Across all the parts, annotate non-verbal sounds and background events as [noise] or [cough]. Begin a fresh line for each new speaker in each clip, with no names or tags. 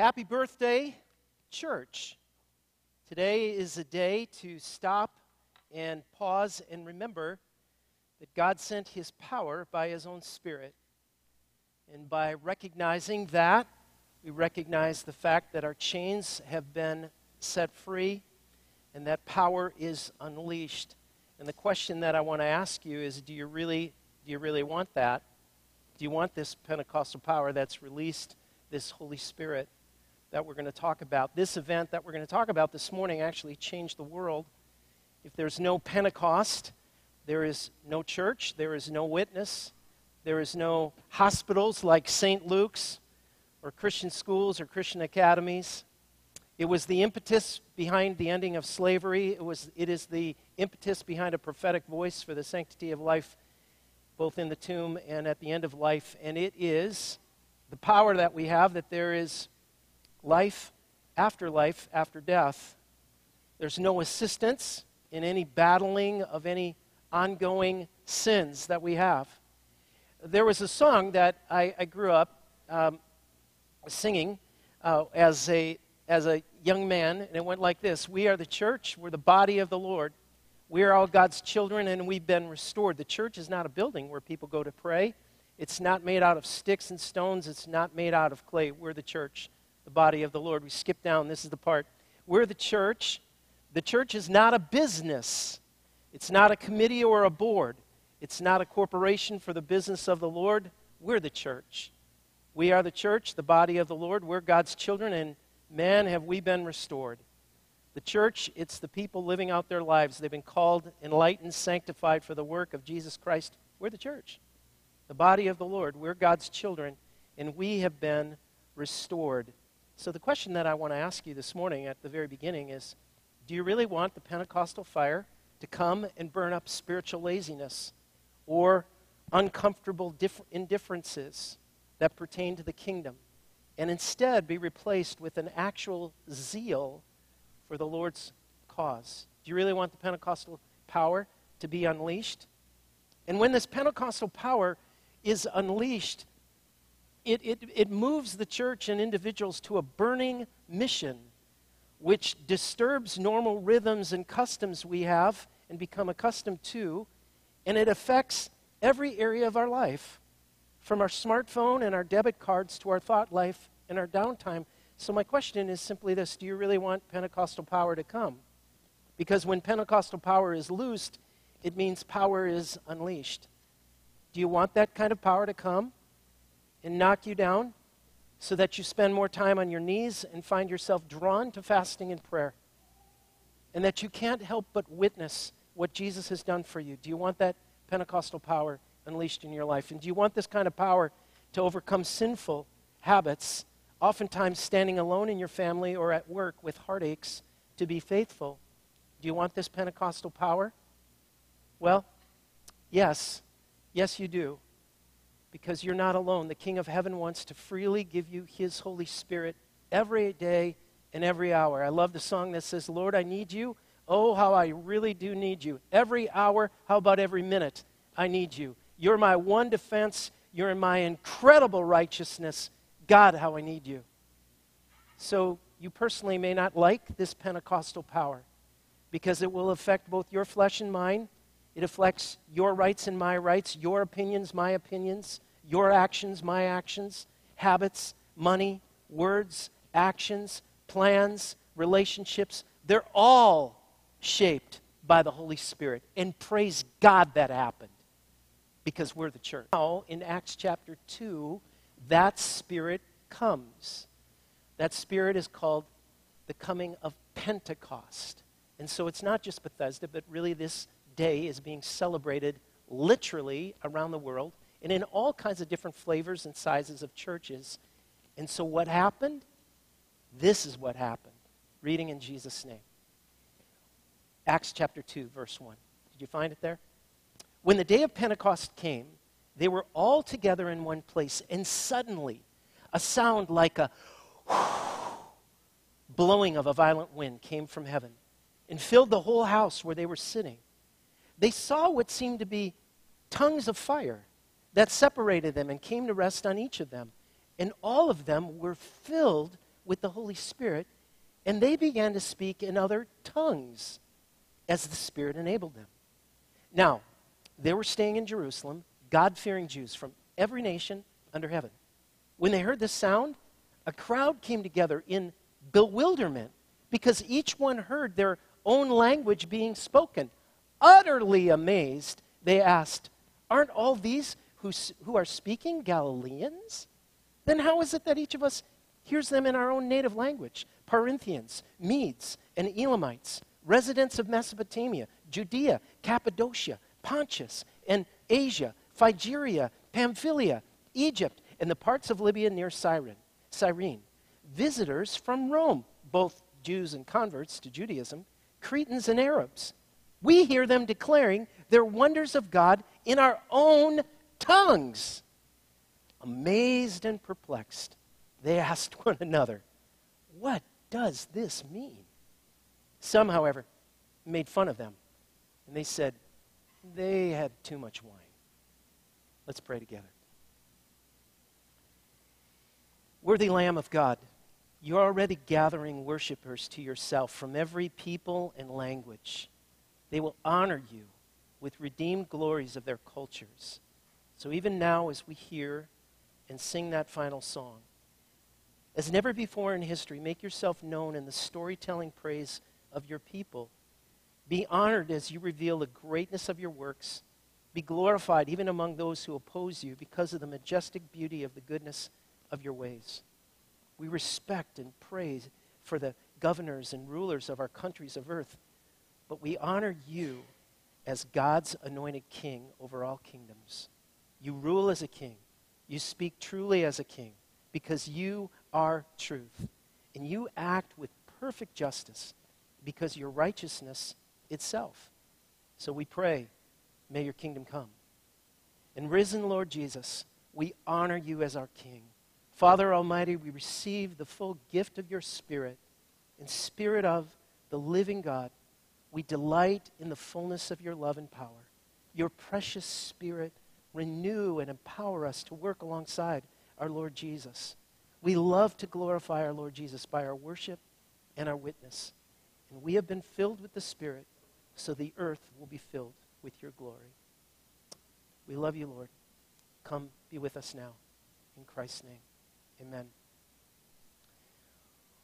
Happy birthday, church. Today is a day to stop and pause and remember that God sent his power by his own spirit. And by recognizing that, we recognize the fact that our chains have been set free and that power is unleashed. And the question that I want to ask you is do you really do you really want that? Do you want this Pentecostal power that's released, this Holy Spirit that we're going to talk about? This event that we're going to talk about this morning actually changed the world. If there's no Pentecost, there is no church, there is no witness, there is no hospitals like St. Luke's or Christian schools or Christian academies. It was the impetus behind the ending of slavery. It, was, it is the impetus behind a prophetic voice for the sanctity of life, both in the tomb and at the end of life. And it is the power that we have that there is life after life after death. There's no assistance in any battling of any ongoing sins that we have. There was a song that I, I grew up um, singing uh, as, a, as a young man, and it went like this We are the church, we're the body of the Lord. We are all God's children, and we've been restored. The church is not a building where people go to pray. It's not made out of sticks and stones. It's not made out of clay. We're the church, the body of the Lord. We skip down. This is the part. We're the church. The church is not a business, it's not a committee or a board, it's not a corporation for the business of the Lord. We're the church. We are the church, the body of the Lord. We're God's children, and man, have we been restored. The church, it's the people living out their lives. They've been called, enlightened, sanctified for the work of Jesus Christ. We're the church, the body of the Lord. We're God's children, and we have been restored. So, the question that I want to ask you this morning at the very beginning is Do you really want the Pentecostal fire to come and burn up spiritual laziness or uncomfortable dif- indifferences that pertain to the kingdom? and instead be replaced with an actual zeal for the Lord's cause. Do you really want the Pentecostal power to be unleashed? And when this Pentecostal power is unleashed, it, it, it moves the church and individuals to a burning mission which disturbs normal rhythms and customs we have and become accustomed to, and it affects every area of our life, from our smartphone and our debit cards to our thought life and our downtime. So, my question is simply this Do you really want Pentecostal power to come? Because when Pentecostal power is loosed, it means power is unleashed. Do you want that kind of power to come and knock you down so that you spend more time on your knees and find yourself drawn to fasting and prayer? And that you can't help but witness what Jesus has done for you? Do you want that Pentecostal power unleashed in your life? And do you want this kind of power to overcome sinful habits oftentimes standing alone in your family or at work with heartaches to be faithful. Do you want this Pentecostal power? Well, yes. Yes, you do. Because you're not alone. The King of Heaven wants to freely give you His Holy Spirit every day and every hour. I love the song that says, Lord, I need you. Oh, how I really do need you. Every hour, how about every minute? I need you. You're my one defense. You're in my incredible righteousness. God, how I need you. So you personally may not like this Pentecostal power because it will affect both your flesh and mine. It affects your rights and my rights, your opinions, my opinions, your actions, my actions, habits, money, words, actions, plans, relationships. They're all shaped by the Holy Spirit. And praise God that happened because we're the church. Now, in Acts chapter 2, that Spirit comes. That Spirit is called the coming of Pentecost. And so it's not just Bethesda, but really this day is being celebrated literally around the world and in all kinds of different flavors and sizes of churches. And so what happened? This is what happened. Reading in Jesus' name. Acts chapter 2, verse 1. Did you find it there? When the day of Pentecost came, they were all together in one place, and suddenly a sound like a blowing of a violent wind came from heaven and filled the whole house where they were sitting. They saw what seemed to be tongues of fire that separated them and came to rest on each of them. And all of them were filled with the Holy Spirit, and they began to speak in other tongues as the Spirit enabled them. Now, they were staying in Jerusalem, God fearing Jews from every nation under heaven. When they heard this sound, a crowd came together in bewilderment because each one heard their own language being spoken. Utterly amazed, they asked, Aren't all these who, who are speaking Galileans? Then how is it that each of us hears them in our own native language? Parthians, Medes, and Elamites, residents of Mesopotamia, Judea, Cappadocia, Pontus, and Asia, Phrygia, Pamphylia, Egypt, and the parts of Libya near Cyrene, Cyrene. Visitors from Rome, both Jews and converts to Judaism, Cretans and Arabs. We hear them declaring their wonders of God in our own tongues. Amazed and perplexed, they [laughs] asked one another, What does this mean? Some, however, made fun of them, and they said, They had too much wine. Let's pray together. Worthy Lamb of God, you're already gathering worshipers to yourself from every people and language. They will honor you with redeemed glories of their cultures. So even now, as we hear and sing that final song. As never before in history, make yourself known in the storytelling praise of your people. Be honored as you reveal the greatness of your works. Be glorified even among those who oppose you because of the majestic beauty of the goodness of your ways. We respect and praise for the governors and rulers of our countries of earth, but we honor you as God's anointed king over all kingdoms. You rule as a king. You speak truly as a king because you are truth. And you act with perfect justice because your righteousness itself. So we pray, may your kingdom come. And risen Lord Jesus, we honor you as our King. Father Almighty, we receive the full gift of your Spirit and Spirit of the living God. We delight in the fullness of your love and power. Your precious Spirit renew and empower us to work alongside our Lord Jesus. We love to glorify our Lord Jesus by our worship and our witness. And we have been filled with the Spirit so the earth will be filled with your glory. We love you, Lord. Come be with us now. In Christ's name, amen.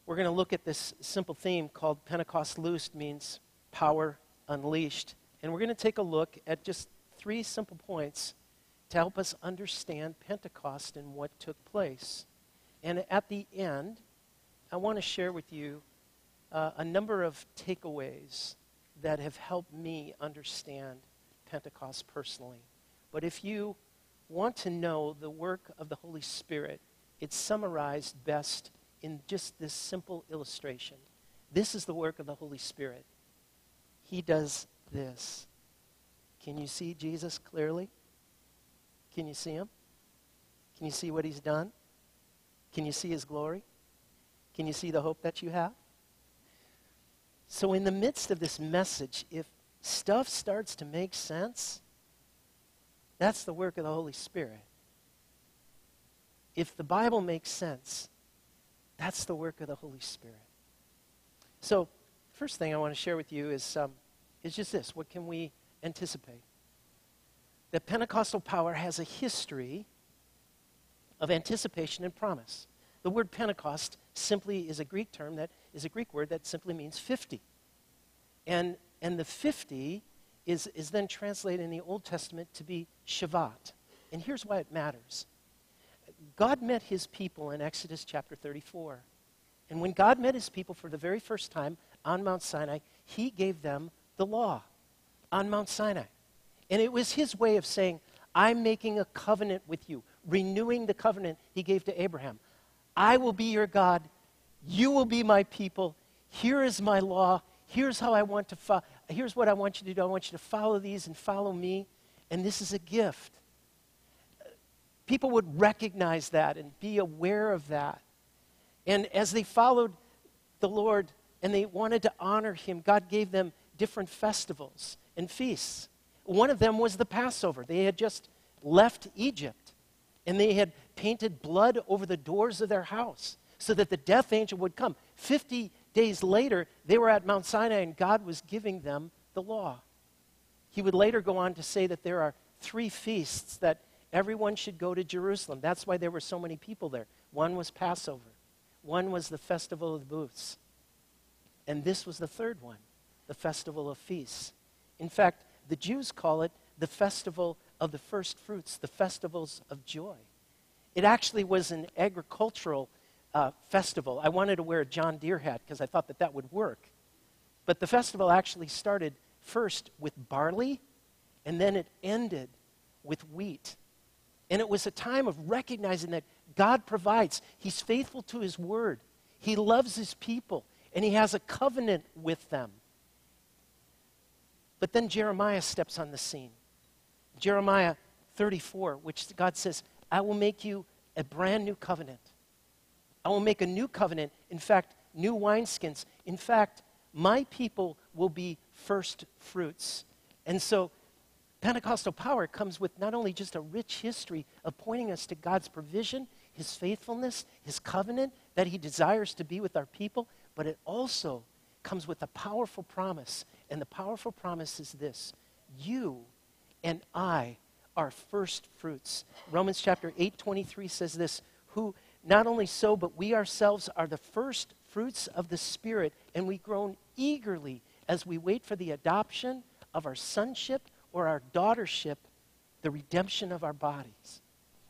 We're going to look at this simple theme called Pentecost Loosed means power unleashed. And we're going to take a look at just three simple points to help us understand Pentecost and what took place. And at the end, I want to share with you uh, a number of takeaways that have helped me understand Pentecost personally. But if you want to know the work of the Holy Spirit, it's summarized best in just this simple illustration. This is the work of the Holy Spirit. He does this. Can you see Jesus clearly? Can you see him? Can you see what he's done? Can you see his glory? Can you see the hope that you have? So, in the midst of this message, if stuff starts to make sense, that's the work of the Holy Spirit. If the Bible makes sense, that's the work of the Holy Spirit. So, first thing I want to share with you is, um, is just this what can we anticipate? that Pentecostal power has a history of anticipation and promise. The word Pentecost simply is a Greek term that is a Greek word that simply means 50. And, and the 50 is, is then translated in the Old Testament to be Shavuot. And here's why it matters God met his people in Exodus chapter 34. And when God met his people for the very first time on Mount Sinai, he gave them the law on Mount Sinai. And it was his way of saying, I'm making a covenant with you, renewing the covenant he gave to Abraham. I will be your God. You will be my people. Here is my law. Here's how I want to follow. Here's what I want you to do. I want you to follow these and follow me. And this is a gift. People would recognize that and be aware of that. And as they followed the Lord and they wanted to honor him, God gave them different festivals and feasts. One of them was the Passover. They had just left Egypt and they had painted blood over the doors of their house so that the death angel would come. 50 days later, they were at Mount Sinai and God was giving them the law. He would later go on to say that there are three feasts that everyone should go to Jerusalem. That's why there were so many people there. One was Passover, one was the Festival of the Booths, and this was the third one, the Festival of Feasts. In fact, the Jews call it the Festival of the First Fruits, the Festivals of Joy. It actually was an agricultural uh, festival. I wanted to wear a John Deere hat because I thought that that would work. But the festival actually started first with barley, and then it ended with wheat. And it was a time of recognizing that God provides. He's faithful to His word, He loves His people, and He has a covenant with them. But then Jeremiah steps on the scene. Jeremiah 34, which God says, I will make you a brand new covenant. I will make a new covenant. In fact, new wineskins. In fact, my people will be first fruits. And so, Pentecostal power comes with not only just a rich history of pointing us to God's provision, His faithfulness, His covenant that He desires to be with our people, but it also comes with a powerful promise. And the powerful promise is this You and I are first fruits. Romans chapter 8, 23 says this Who not only so, but we ourselves are the first fruits of the Spirit, and we groan eagerly as we wait for the adoption of our sonship or our daughtership, the redemption of our bodies.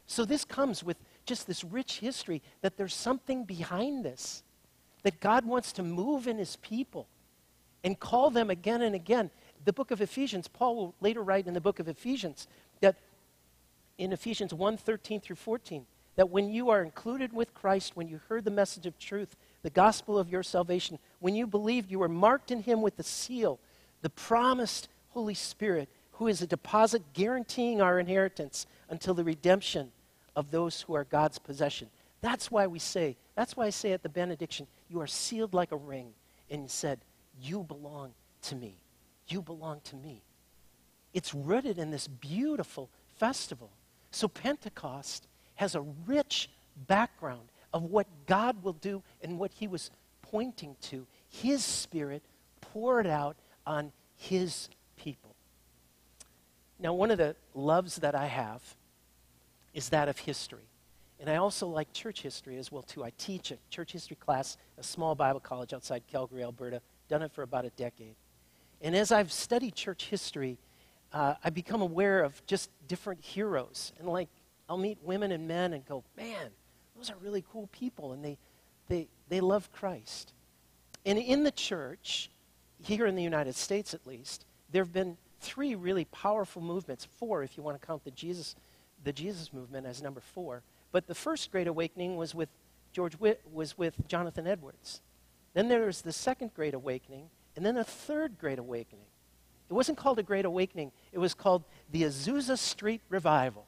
So this comes with just this rich history that there's something behind this, that God wants to move in his people and call them again and again. The book of Ephesians, Paul will later write in the book of Ephesians that in Ephesians 1 13 through 14, that when you are included with Christ, when you heard the message of truth, the gospel of your salvation, when you believed, you were marked in him with the seal, the promised Holy Spirit, who is a deposit guaranteeing our inheritance until the redemption of those who are God's possession. That's why we say, that's why I say at the benediction, you are sealed like a ring. And he said, You belong to me. You belong to me. It's rooted in this beautiful festival. So Pentecost has a rich background of what God will do and what he was pointing to. His Spirit poured out on his people. Now, one of the loves that I have is that of history. And I also like church history as well, too. I teach a church history class, at a small Bible college outside Calgary, Alberta. Done it for about a decade. And as I've studied church history, uh, I become aware of just different heroes. And like, I'll meet women and men and go, man, those are really cool people. And they, they, they love Christ. And in the church, here in the United States at least, there have been three really powerful movements, four if you want to count the Jesus, the Jesus movement as number four. But the first great awakening was with George Whit, was with Jonathan Edwards. Then there was the second great awakening, and then a third great awakening. It wasn't called a Great Awakening, it was called the Azusa Street Revival.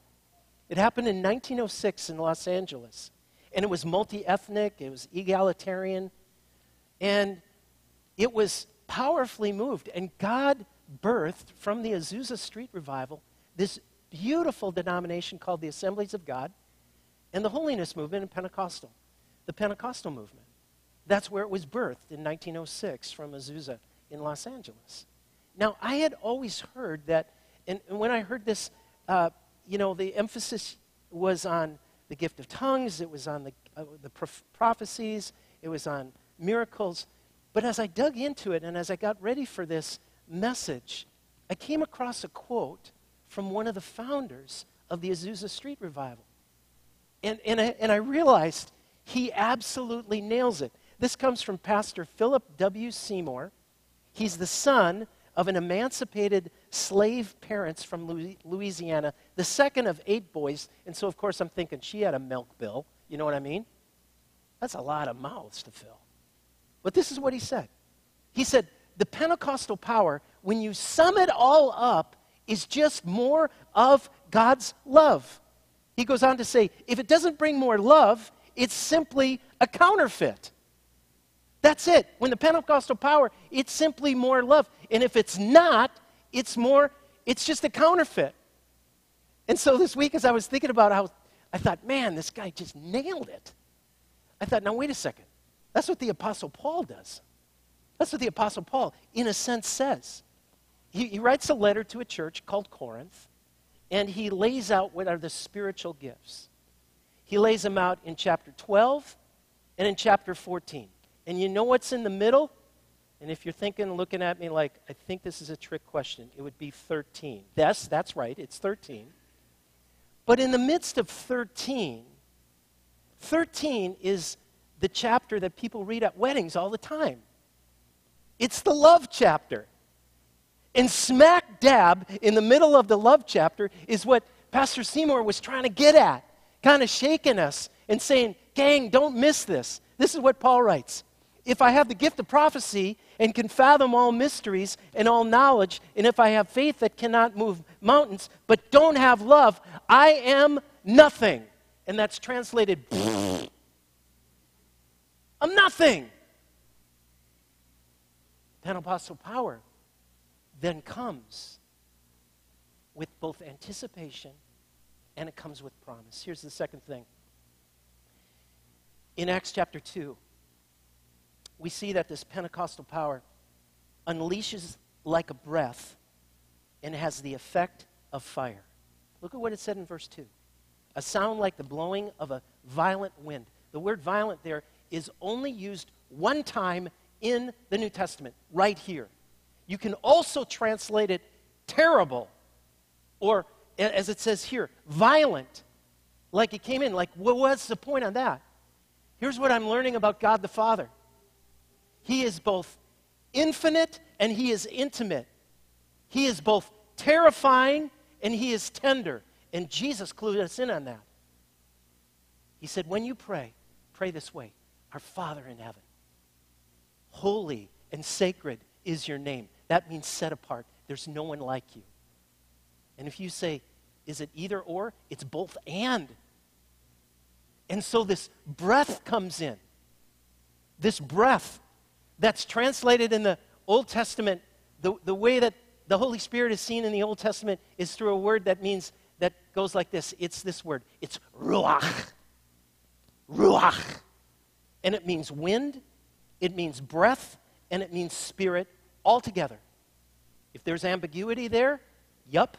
It happened in 1906 in Los Angeles. And it was multi ethnic, it was egalitarian, and it was powerfully moved. And God birthed from the Azusa Street Revival this beautiful denomination called the Assemblies of God and the Holiness Movement and Pentecostal, the Pentecostal movement. That's where it was birthed in 1906 from Azusa in Los Angeles. Now, I had always heard that, and, and when I heard this, uh, you know, the emphasis was on the gift of tongues, it was on the, uh, the prof- prophecies, it was on miracles. But as I dug into it and as I got ready for this message, I came across a quote from one of the founders of the Azusa Street Revival. And, and, I, and I realized he absolutely nails it. This comes from Pastor Philip W. Seymour. He's the son of an emancipated slave parents from Louisiana, the second of eight boys. And so, of course, I'm thinking she had a milk bill. You know what I mean? That's a lot of mouths to fill. But this is what he said. He said, the Pentecostal power, when you sum it all up, is just more of God's love. He goes on to say, if it doesn't bring more love, it's simply a counterfeit. That's it. When the Pentecostal power, it's simply more love. And if it's not, it's more, it's just a counterfeit. And so this week, as I was thinking about how, I thought, man, this guy just nailed it. I thought, now wait a second. That's what the Apostle Paul does. That's what the Apostle Paul, in a sense, says. He, he writes a letter to a church called Corinth, and he lays out what are the spiritual gifts. He lays them out in chapter 12 and in chapter 14. And you know what's in the middle? And if you're thinking, looking at me like, I think this is a trick question, it would be 13. Yes, that's right, it's 13. But in the midst of 13, 13 is the chapter that people read at weddings all the time. It's the love chapter. And smack dab in the middle of the love chapter is what Pastor Seymour was trying to get at, kind of shaking us and saying, Gang, don't miss this. This is what Paul writes. If I have the gift of prophecy and can fathom all mysteries and all knowledge, and if I have faith that cannot move mountains, but don't have love, I am nothing. And that's translated, I'm nothing. Pentecostal power then comes with both anticipation and it comes with promise. Here's the second thing. In Acts chapter 2, we see that this Pentecostal power unleashes like a breath and has the effect of fire. Look at what it said in verse 2 a sound like the blowing of a violent wind. The word violent there is only used one time in the New Testament, right here. You can also translate it terrible, or as it says here, violent, like it came in. Like, what's the point on that? Here's what I'm learning about God the Father He is both infinite and He is intimate. He is both terrifying and He is tender. And Jesus clued us in on that. He said, When you pray, pray this way Our Father in heaven, holy and sacred is your name. That means set apart. There's no one like you. And if you say, Is it either or? It's both and. And so this breath comes in. This breath that's translated in the Old Testament, the, the way that the Holy Spirit is seen in the Old Testament is through a word that means that goes like this. It's this word. It's ruach. Ruach. And it means wind, it means breath, and it means spirit all together. If there's ambiguity there, yup.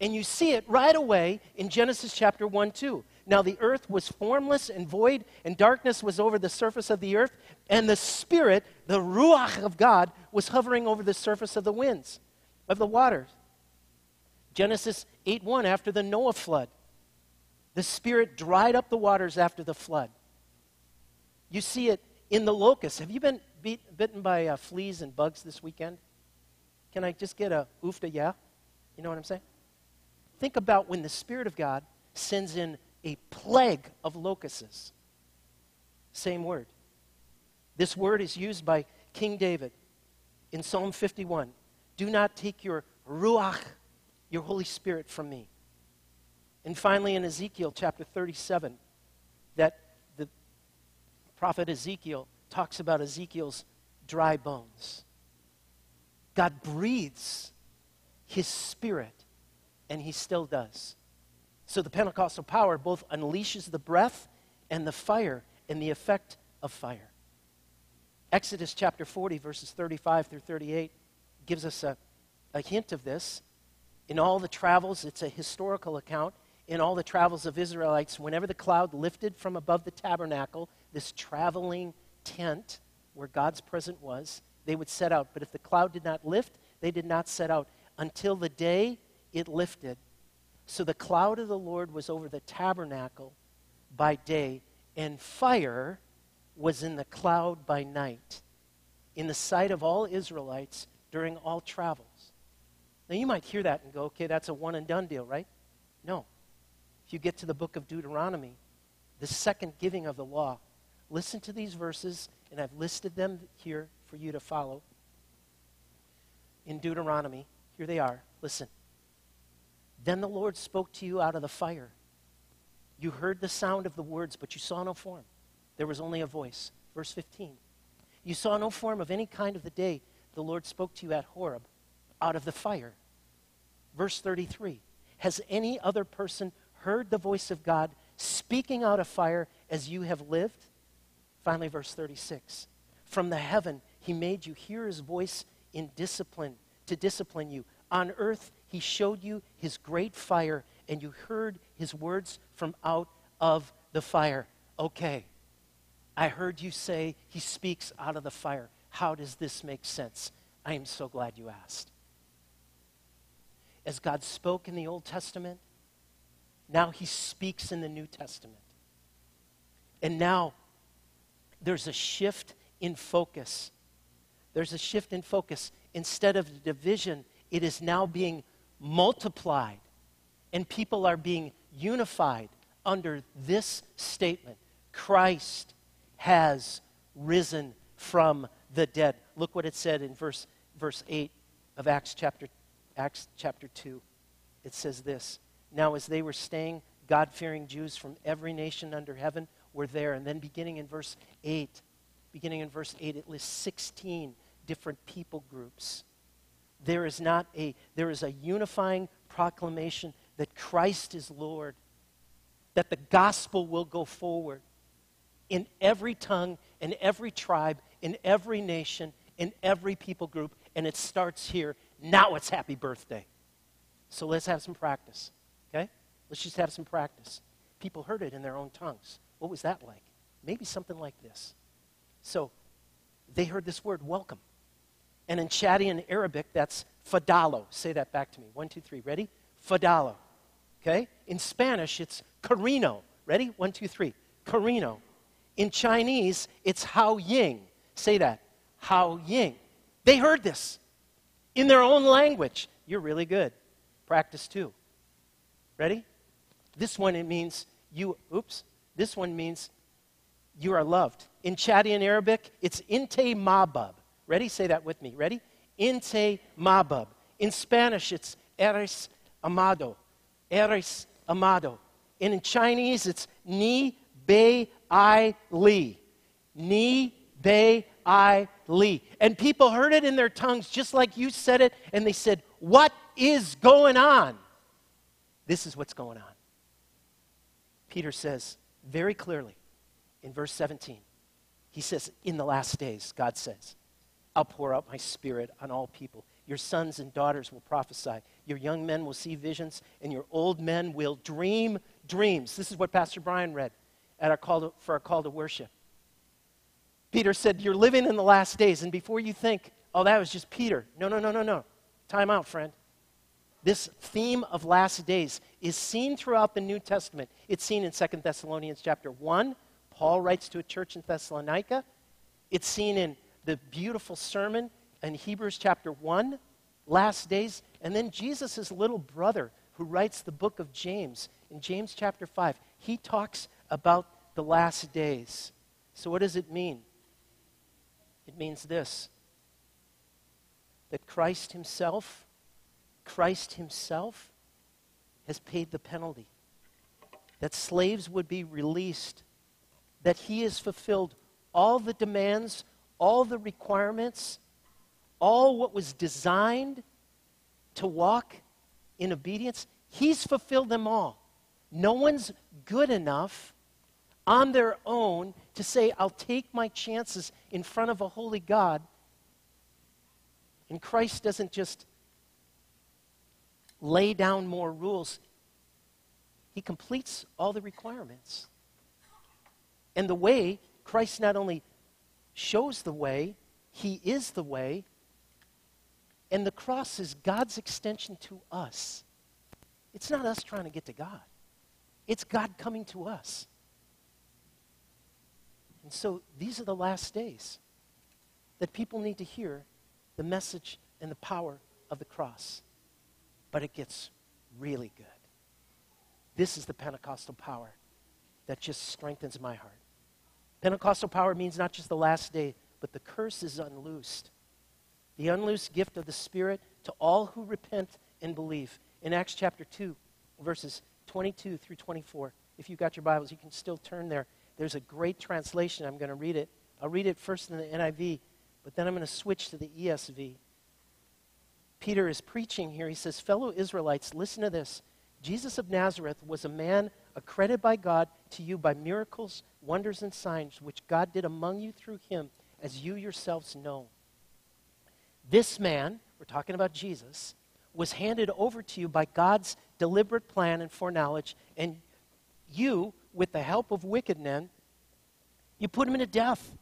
And you see it right away in Genesis chapter 1 2. Now the earth was formless and void, and darkness was over the surface of the earth, and the Spirit, the Ruach of God, was hovering over the surface of the winds, of the waters. Genesis 8 1, after the Noah flood, the Spirit dried up the waters after the flood. You see it in the locusts. Have you been beat, bitten by uh, fleas and bugs this weekend? Can I just get a oofta yeah? You know what I'm saying? Think about when the Spirit of God sends in a plague of locusts. Same word. This word is used by King David in Psalm 51. Do not take your ruach your Holy Spirit from me. And finally, in Ezekiel chapter 37, that the prophet Ezekiel talks about Ezekiel's dry bones. God breathes his spirit, and he still does. So the Pentecostal power both unleashes the breath and the fire and the effect of fire. Exodus chapter 40, verses 35 through 38, gives us a, a hint of this. In all the travels, it's a historical account. In all the travels of Israelites, whenever the cloud lifted from above the tabernacle, this traveling tent where God's presence was, they would set out. But if the cloud did not lift, they did not set out until the day it lifted. So the cloud of the Lord was over the tabernacle by day, and fire was in the cloud by night, in the sight of all Israelites during all travels. Now, you might hear that and go, okay, that's a one and done deal, right? No. If you get to the book of Deuteronomy, the second giving of the law, listen to these verses, and I've listed them here for you to follow. In Deuteronomy, here they are. Listen. Then the Lord spoke to you out of the fire. You heard the sound of the words, but you saw no form. There was only a voice. Verse 15. You saw no form of any kind of the day the Lord spoke to you at Horeb out of the fire. Verse 33 Has any other person heard the voice of God speaking out of fire as you have lived? Finally, verse 36 From the heaven, he made you hear his voice in discipline, to discipline you. On earth, he showed you his great fire, and you heard his words from out of the fire. Okay, I heard you say he speaks out of the fire. How does this make sense? I am so glad you asked. As God spoke in the Old Testament, now he speaks in the New Testament. And now there's a shift in focus. There's a shift in focus. Instead of division, it is now being multiplied. And people are being unified under this statement Christ has risen from the dead. Look what it said in verse, verse 8 of Acts chapter, Acts chapter 2. It says this Now, as they were staying, God fearing Jews from every nation under heaven were there. And then beginning in verse 8, beginning in verse 8, it lists 16 different people groups. There is not a, there is a unifying proclamation that Christ is Lord, that the gospel will go forward in every tongue, in every tribe, in every nation, in every people group, and it starts here. Now it's happy birthday. So let's have some practice, okay? Let's just have some practice. People heard it in their own tongues. What was that like? Maybe something like this. So they heard this word, welcome. And in Chadian Arabic, that's fadalo. Say that back to me. One, two, three. Ready? Fadalo. Okay? In Spanish, it's carino. Ready? One, two, three. Carino. In Chinese, it's Hao Ying. Say that. Hao Ying. They heard this in their own language. You're really good. Practice two. Ready? This one, it means you, oops, this one means you are loved. In Chadian Arabic, it's inte mabab. Ready? Say that with me. Ready? Inte mabab. In Spanish, it's eres amado. Eres amado. And in Chinese, it's ni bei ai li. Ni bei ai li. And people heard it in their tongues just like you said it, and they said, What is going on? This is what's going on. Peter says very clearly in verse 17, he says, In the last days, God says, I'll pour out my spirit on all people. Your sons and daughters will prophesy. Your young men will see visions, and your old men will dream dreams. This is what Pastor Brian read at our call to, for our call to worship. Peter said, You're living in the last days. And before you think, oh, that was just Peter. No, no, no, no, no. Time out, friend. This theme of last days is seen throughout the New Testament. It's seen in 2 Thessalonians chapter 1. Paul writes to a church in Thessalonica. It's seen in the beautiful sermon in Hebrews chapter 1, last days. And then Jesus' little brother, who writes the book of James, in James chapter 5, he talks about the last days. So, what does it mean? It means this that Christ Himself, Christ Himself has paid the penalty. That slaves would be released. That He has fulfilled all the demands, all the requirements, all what was designed to walk in obedience. He's fulfilled them all. No one's good enough on their own to say, I'll take my chances in front of a holy God. And Christ doesn't just lay down more rules, He completes all the requirements. And the way, Christ not only shows the way, He is the way, and the cross is God's extension to us. It's not us trying to get to God, it's God coming to us. And so these are the last days that people need to hear the message and the power of the cross. But it gets really good. This is the Pentecostal power that just strengthens my heart. Pentecostal power means not just the last day, but the curse is unloosed. The unloosed gift of the Spirit to all who repent and believe. In Acts chapter 2, verses 22 through 24. If you've got your Bibles, you can still turn there. There's a great translation. I'm going to read it. I'll read it first in the NIV, but then I'm going to switch to the ESV. Peter is preaching here. He says, Fellow Israelites, listen to this. Jesus of Nazareth was a man accredited by God to you by miracles, wonders, and signs which God did among you through him, as you yourselves know. This man, we're talking about Jesus, was handed over to you by God's deliberate plan and foreknowledge, and you, with the help of wicked men, you put him to death,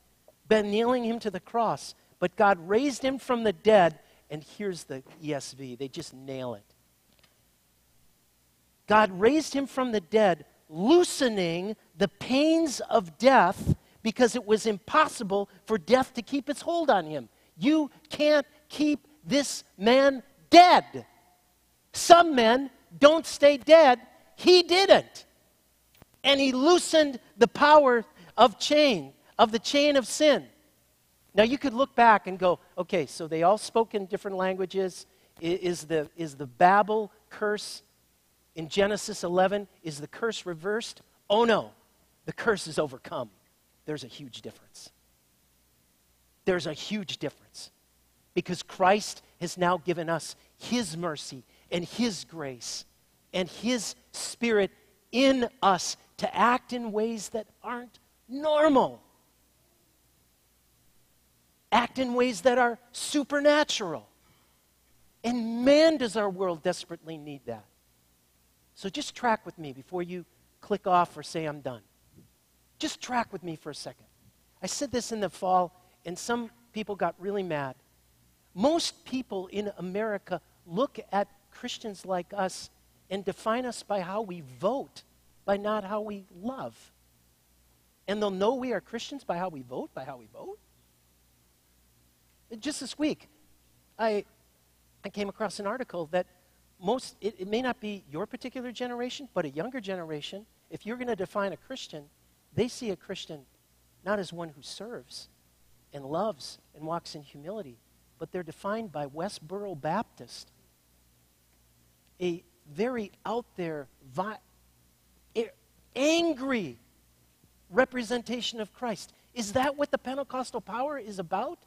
by nailing him to the cross. But God raised him from the dead, and here's the ESV. They just nail it. God raised him from the dead, loosening the pains of death because it was impossible for death to keep its hold on him. You can't keep this man dead. Some men don't stay dead. He didn't. And he loosened the power of chain, of the chain of sin. Now you could look back and go, okay, so they all spoke in different languages. Is the, is the Babel curse in Genesis 11, is the curse reversed? Oh no, the curse is overcome. There's a huge difference. There's a huge difference because Christ has now given us His mercy and His grace and His Spirit in us to act in ways that aren't normal. Act in ways that are supernatural. And man, does our world desperately need that. So just track with me before you click off or say I'm done. Just track with me for a second. I said this in the fall, and some people got really mad. Most people in America look at Christians like us and define us by how we vote, by not how we love. And they'll know we are Christians by how we vote, by how we vote. Just this week, I, I came across an article that most, it, it may not be your particular generation, but a younger generation, if you're going to define a Christian, they see a Christian not as one who serves and loves and walks in humility, but they're defined by Westboro Baptist, a very out there, vi- angry representation of Christ. Is that what the Pentecostal power is about?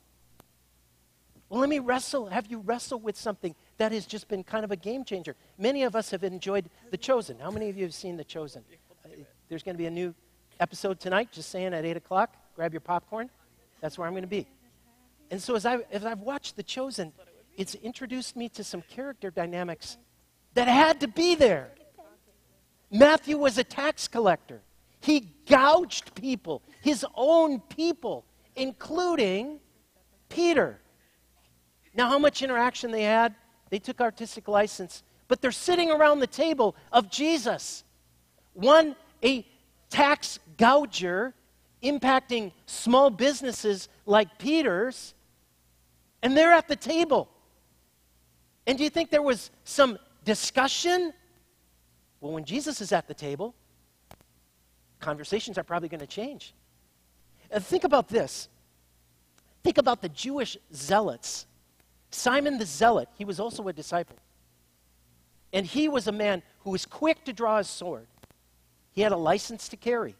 Well, let me wrestle, have you wrestle with something that has just been kind of a game changer. Many of us have enjoyed The Chosen. How many of you have seen The Chosen? Uh, there's going to be a new episode tonight, just saying at 8 o'clock. Grab your popcorn. That's where I'm going to be. And so as, I, as I've watched The Chosen, it's introduced me to some character dynamics that had to be there. Matthew was a tax collector. He gouged people, his own people, including Peter. Now, how much interaction they had, they took artistic license, but they're sitting around the table of Jesus. One, a tax gouger impacting small businesses like Peter's, and they're at the table. And do you think there was some discussion? Well, when Jesus is at the table, conversations are probably going to change. And think about this. Think about the Jewish zealots Simon the Zealot, he was also a disciple. And he was a man who was quick to draw his sword. He had a license to carry.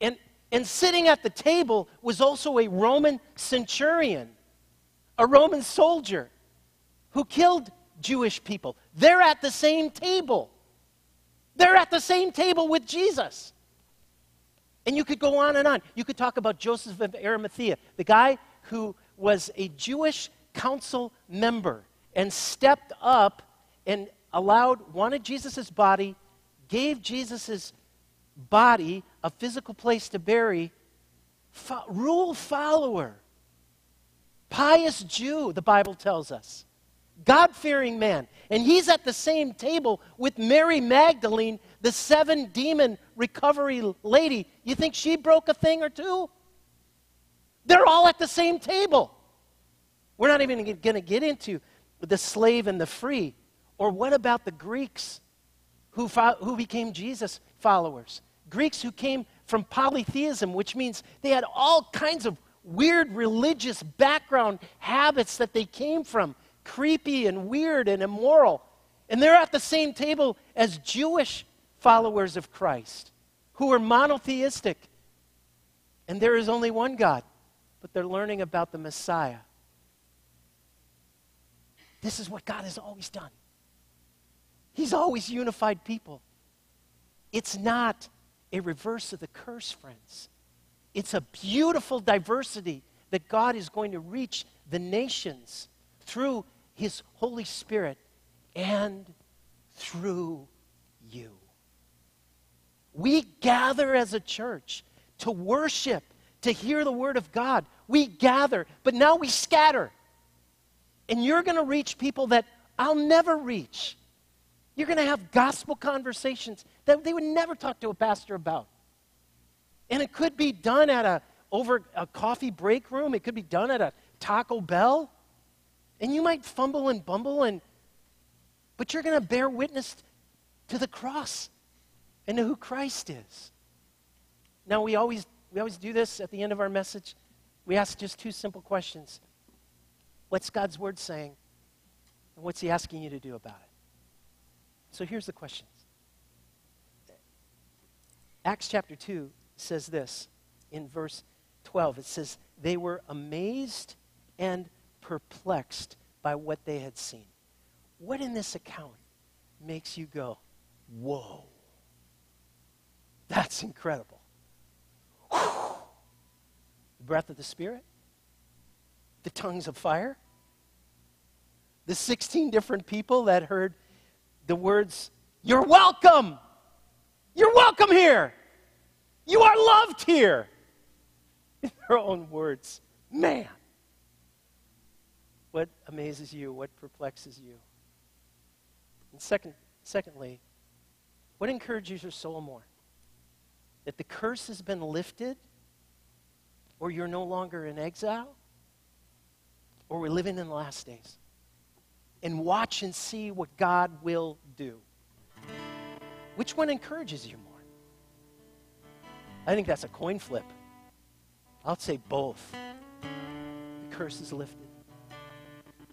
And, and sitting at the table was also a Roman centurion, a Roman soldier who killed Jewish people. They're at the same table. They're at the same table with Jesus. And you could go on and on. You could talk about Joseph of Arimathea, the guy who was a Jewish council member and stepped up and allowed, wanted Jesus' body, gave Jesus' body a physical place to bury, fo- rule follower, pious Jew, the Bible tells us. God fearing man. And he's at the same table with Mary Magdalene, the seven demon recovery lady. You think she broke a thing or two? They're all at the same table. We're not even going to get into the slave and the free. Or what about the Greeks who, fo- who became Jesus followers? Greeks who came from polytheism, which means they had all kinds of weird religious background habits that they came from, creepy and weird and immoral. And they're at the same table as Jewish followers of Christ who are monotheistic. And there is only one God but they're learning about the Messiah. This is what God has always done. He's always unified people. It's not a reverse of the curse, friends. It's a beautiful diversity that God is going to reach the nations through His Holy Spirit and through you. We gather as a church to worship, to hear the Word of God. We gather, but now we scatter. And you're going to reach people that I'll never reach. You're going to have gospel conversations that they would never talk to a pastor about. And it could be done at a over a coffee break room, it could be done at a Taco Bell. And you might fumble and bumble and but you're going to bear witness to the cross and to who Christ is. Now we always we always do this at the end of our message. We ask just two simple questions. What's God's word saying? And what's he asking you to do about it? So here's the questions. Acts chapter 2 says this in verse 12. It says, They were amazed and perplexed by what they had seen. What in this account makes you go, Whoa, that's incredible? Whew. Breath of the Spirit? The tongues of fire? The 16 different people that heard the words, You're welcome! You're welcome here! You are loved here! In their own words. Man! What amazes you? What perplexes you? And second, secondly, what encourages your soul more? That the curse has been lifted, or you're no longer in exile, or we're living in the last days? and watch and see what God will do. Which one encourages you more? I think that's a coin flip. I'll say both. The curse is lifted.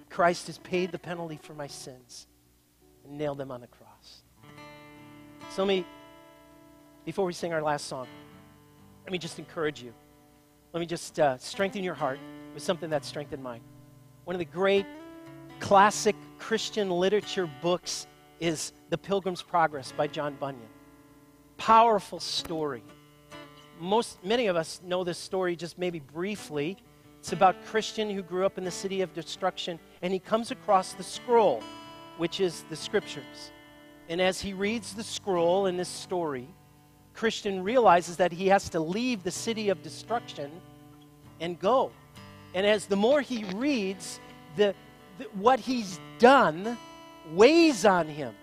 Christ has paid the penalty for my sins and nailed them on the cross. So let me, before we sing our last song, let me just encourage you. Let me just uh, strengthen your heart with something that strengthened mine. One of the great classic Christian literature books is The Pilgrim's Progress by John Bunyan. Powerful story. Most, many of us know this story just maybe briefly. It's about Christian who grew up in the city of destruction, and he comes across the scroll, which is the scriptures. And as he reads the scroll in this story, Christian realizes that he has to leave the city of destruction and go. And as the more he reads, the, what he's done weighs on him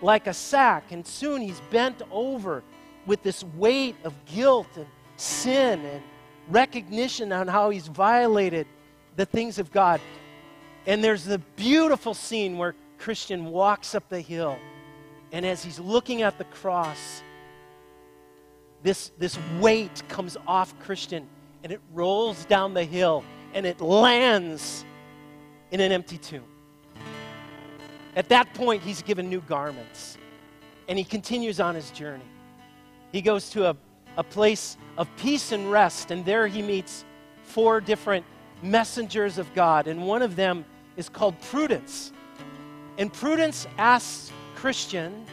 like a sack, and soon he's bent over with this weight of guilt and sin and recognition on how he's violated the things of God. And there's the beautiful scene where Christian walks up the hill, and as he's looking at the cross, this, this weight comes off Christian and it rolls down the hill and it lands in an empty tomb. At that point, he's given new garments and he continues on his journey. He goes to a, a place of peace and rest, and there he meets four different messengers of God, and one of them is called Prudence. And Prudence asks Christian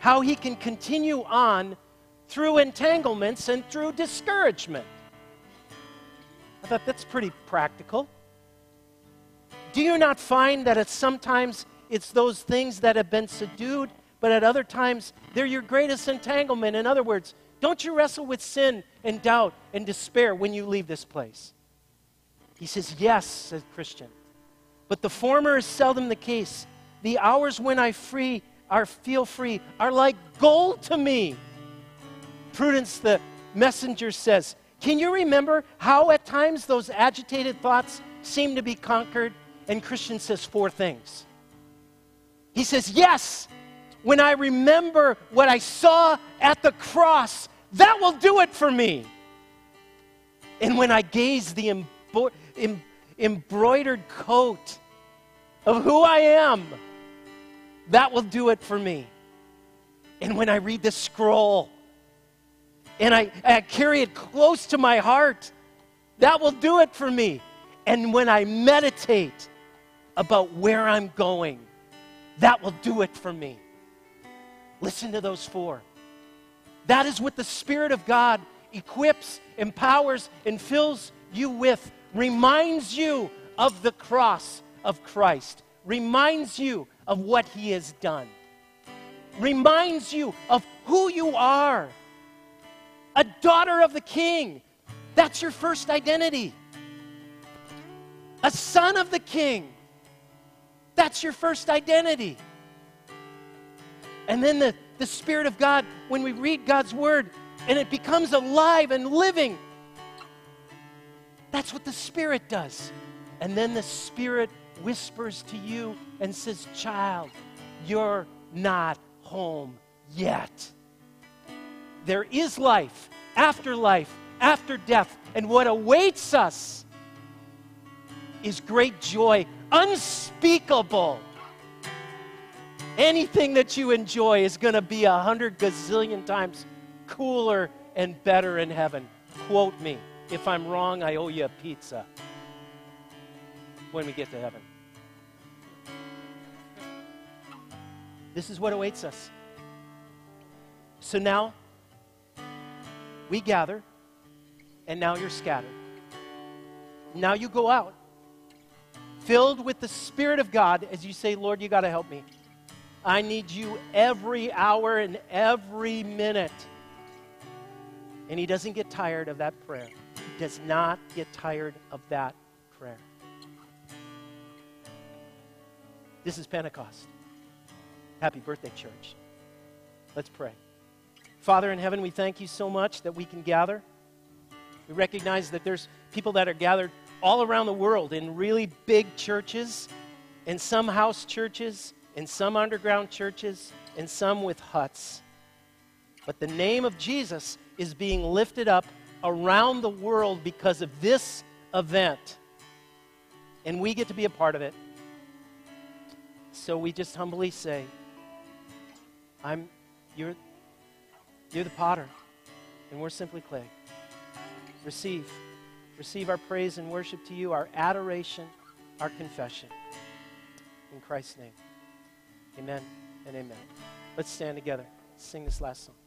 how he can continue on through entanglements and through discouragement. I thought that's pretty practical. Do you not find that it's sometimes it's those things that have been subdued, but at other times they're your greatest entanglement? In other words, don't you wrestle with sin and doubt and despair when you leave this place? He says, Yes, says Christian. But the former is seldom the case. The hours when I free are feel free are like gold to me. Prudence, the messenger, says, Can you remember how at times those agitated thoughts seem to be conquered and Christian says four things. He says, Yes, when I remember what I saw at the cross, that will do it for me. And when I gaze the embo- em- embroidered coat of who I am, that will do it for me. And when I read the scroll and I, I carry it close to my heart, that will do it for me. And when I meditate about where I'm going, that will do it for me. Listen to those four. That is what the Spirit of God equips, empowers, and fills you with. Reminds you of the cross of Christ, reminds you of what He has done, reminds you of who you are. A daughter of the King. That's your first identity. A son of the King. That's your first identity. And then the, the Spirit of God, when we read God's Word and it becomes alive and living, that's what the Spirit does. And then the Spirit whispers to you and says, Child, you're not home yet. There is life, after life, after death. And what awaits us is great joy, unspeakable. Anything that you enjoy is going to be a hundred gazillion times cooler and better in heaven. Quote me. If I'm wrong, I owe you a pizza when we get to heaven. This is what awaits us. So now we gather, and now you're scattered. Now you go out, filled with the Spirit of God, as you say, Lord, you got to help me. I need you every hour and every minute. And he doesn't get tired of that prayer. He does not get tired of that prayer. This is Pentecost. Happy birthday, church. Let's pray. Father in heaven, we thank you so much that we can gather. We recognize that there's people that are gathered all around the world in really big churches, in some house churches, in some underground churches, in some with huts. But the name of Jesus is being lifted up around the world because of this event. And we get to be a part of it. So we just humbly say, I'm you're you're the potter, and we're simply clay. Receive. Receive our praise and worship to you, our adoration, our confession. In Christ's name. Amen and amen. Let's stand together. Sing this last song.